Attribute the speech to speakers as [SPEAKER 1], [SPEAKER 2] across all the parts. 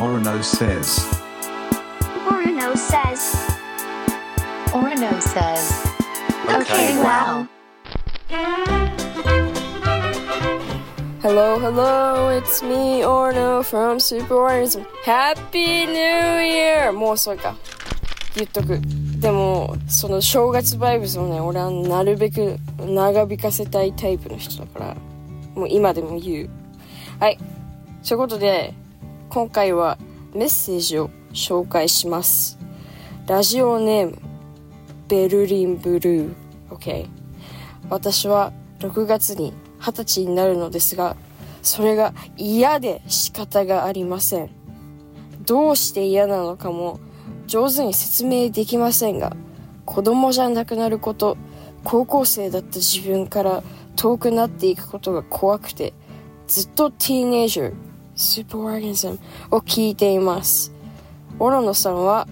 [SPEAKER 1] Orono says.
[SPEAKER 2] Orono says.
[SPEAKER 3] Orono says.
[SPEAKER 2] Okay, wow.
[SPEAKER 4] Hello, hello, it's me, Orno from Super Organism. Happy New Year! もう遅いか。言っとく。でも、その正月バイブスをね、俺はなるべく長引かせたいタイプの人だから、もう今でも言う。はい。ということで、今回はメッセージを紹介します。ラジオネーム、ベルリンブルー。OK。私は6月に20歳になるのですが、それが嫌で仕方がありません。どうして嫌なのかも上手に説明できませんが、子供じゃなくなること、高校生だった自分から遠くなっていくことが怖くて、ずっとティーネージャー、スーパーオーガニズムを聞いています。オロノさんは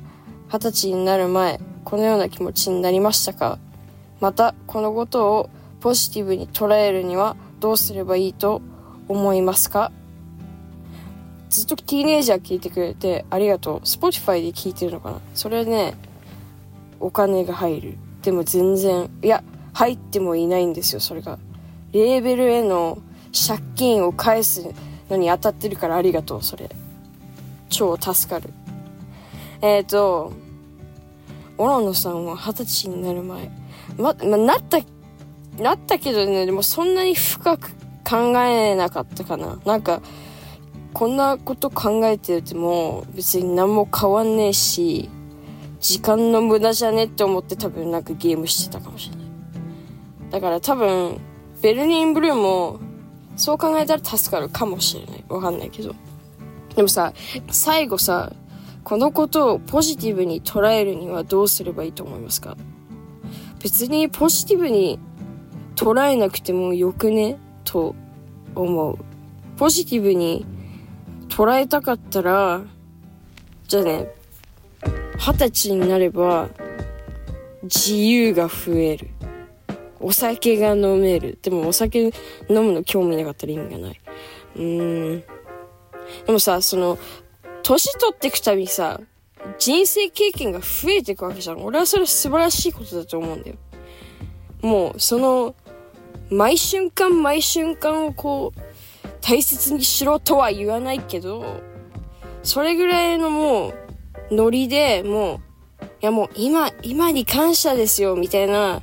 [SPEAKER 4] 二十歳になる前、このような気持ちになりましたか？また、このことをポジティブに捉えるにはどうすればいいと思いますか？ずっとティーネイジャー聞いてくれてありがとう。Spotify で聞いてるのかな？それね、お金が入る。でも全然、いや、入ってもいないんですよ、それが。レーベルへの借金を返すのに当たってるからありがとう、それ。超助かる。えっ、ー、と、オロノさんは二十歳になる前、ま、ま、なった、なったけどね、でもそんなに深く考えなかったかな。なんか、こんなこと考えてても別に何も変わんねえし、時間の無駄じゃねって思って多分なんかゲームしてたかもしれない。だから多分、ベルリンブルーも、そう考えたら助かるかもしれない。わかんないけど。でもさ、最後さ、このことをポジティブに捉えるにはどうすればいいと思いますか？別にポジティブに捉えなくてもよくね？と思う。ポジティブに捉えたかったら、じゃあね、二十歳になれば自由が増える。お酒が飲める。でもお酒飲むの興味なかったら意味がない。うーん。でもさ、その、年取っていくたびにさ、人生経験が増えていくわけじゃん。俺はそれ素晴らしいことだと思うんだよ。もう、その、毎瞬間毎瞬間をこう、大切にしろとは言わないけど、それぐらいのもう、ノリでもう、いやもう今、今に感謝ですよ、みたいな、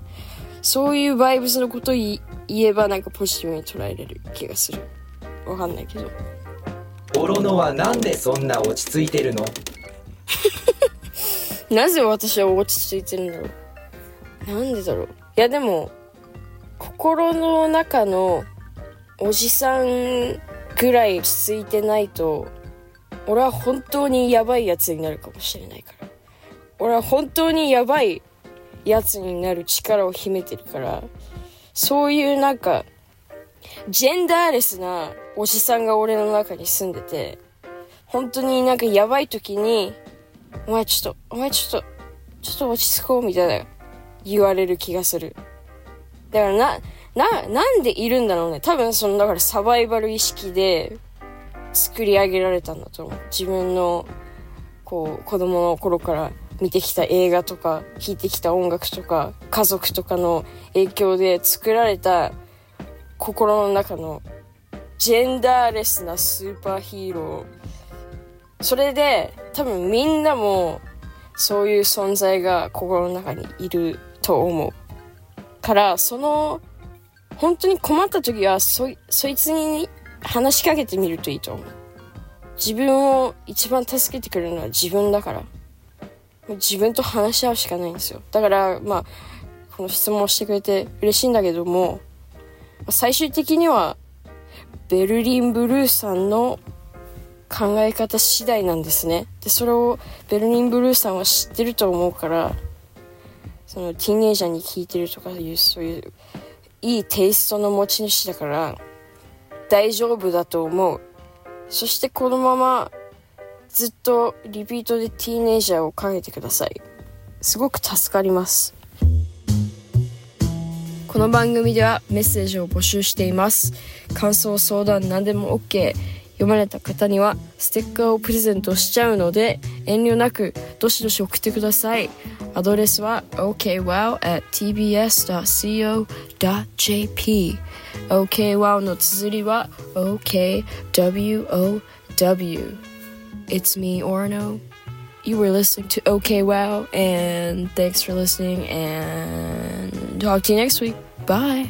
[SPEAKER 4] そういうバイブスのことを言えばなんかポジティブに捉えれる気がする。わかんないけど。
[SPEAKER 5] オロノはなんでそんな落ち着いてるの？
[SPEAKER 4] なぜ私は落ち着いてるんだろう？なんでだろう？いやでも、心の中のおじさんぐらい落ち着いてないと、俺は本当にやばいやつになるかもしれないから。俺は本当にやばいやつになる力を秘めてるから、そういうなんか、ジェンダーレスなおじさんが俺の中に住んでて、本当になんかやばい時に、お前ちょっと、お前ちょっと、ちょっと落ち着こうみたいな言われる気がする。だからな、な、なんでいるんだろうね。多分その、だからサバイバル意識で作り上げられたんだと思う。自分の、こう、子供の頃から見てきた映画とか、聴いてきた音楽とか、家族とかの影響で作られた心の中のジェンダーレスなスーパーヒーロー。それで、多分みんなも、そういう存在が心の中にいると思う。から、その、本当に困った時は、そ、そいつに話しかけてみるといいと思う。自分を一番助けてくれるのは自分だから。自分と話し合うしかないんですよ。だから、まあ、この質問してくれて嬉しいんだけども、最終的には、ベルリンブルーさんの考え方次第なんですね。で、それをベルリンブルーさんは知ってると思うから、そのティーネイジャーに聞いてるとかいう、そういう、いいテイストの持ち主だから、大丈夫だと思う。そしてこのまま、ずっとリピートでティーネイジャーをかけてください。すごく助かります。この番組ではメッセージを募集しています。感想、相談、何でも OK。読まれた方にはステッカーをプレゼントしちゃうので遠慮なくどしどし送ってくださいアドレスは okwow.tbs.co.jp okwow の綴りは okwow It's me Orno you were listening to OK Wow, and thanks for listening. And talk to you next week. Bye.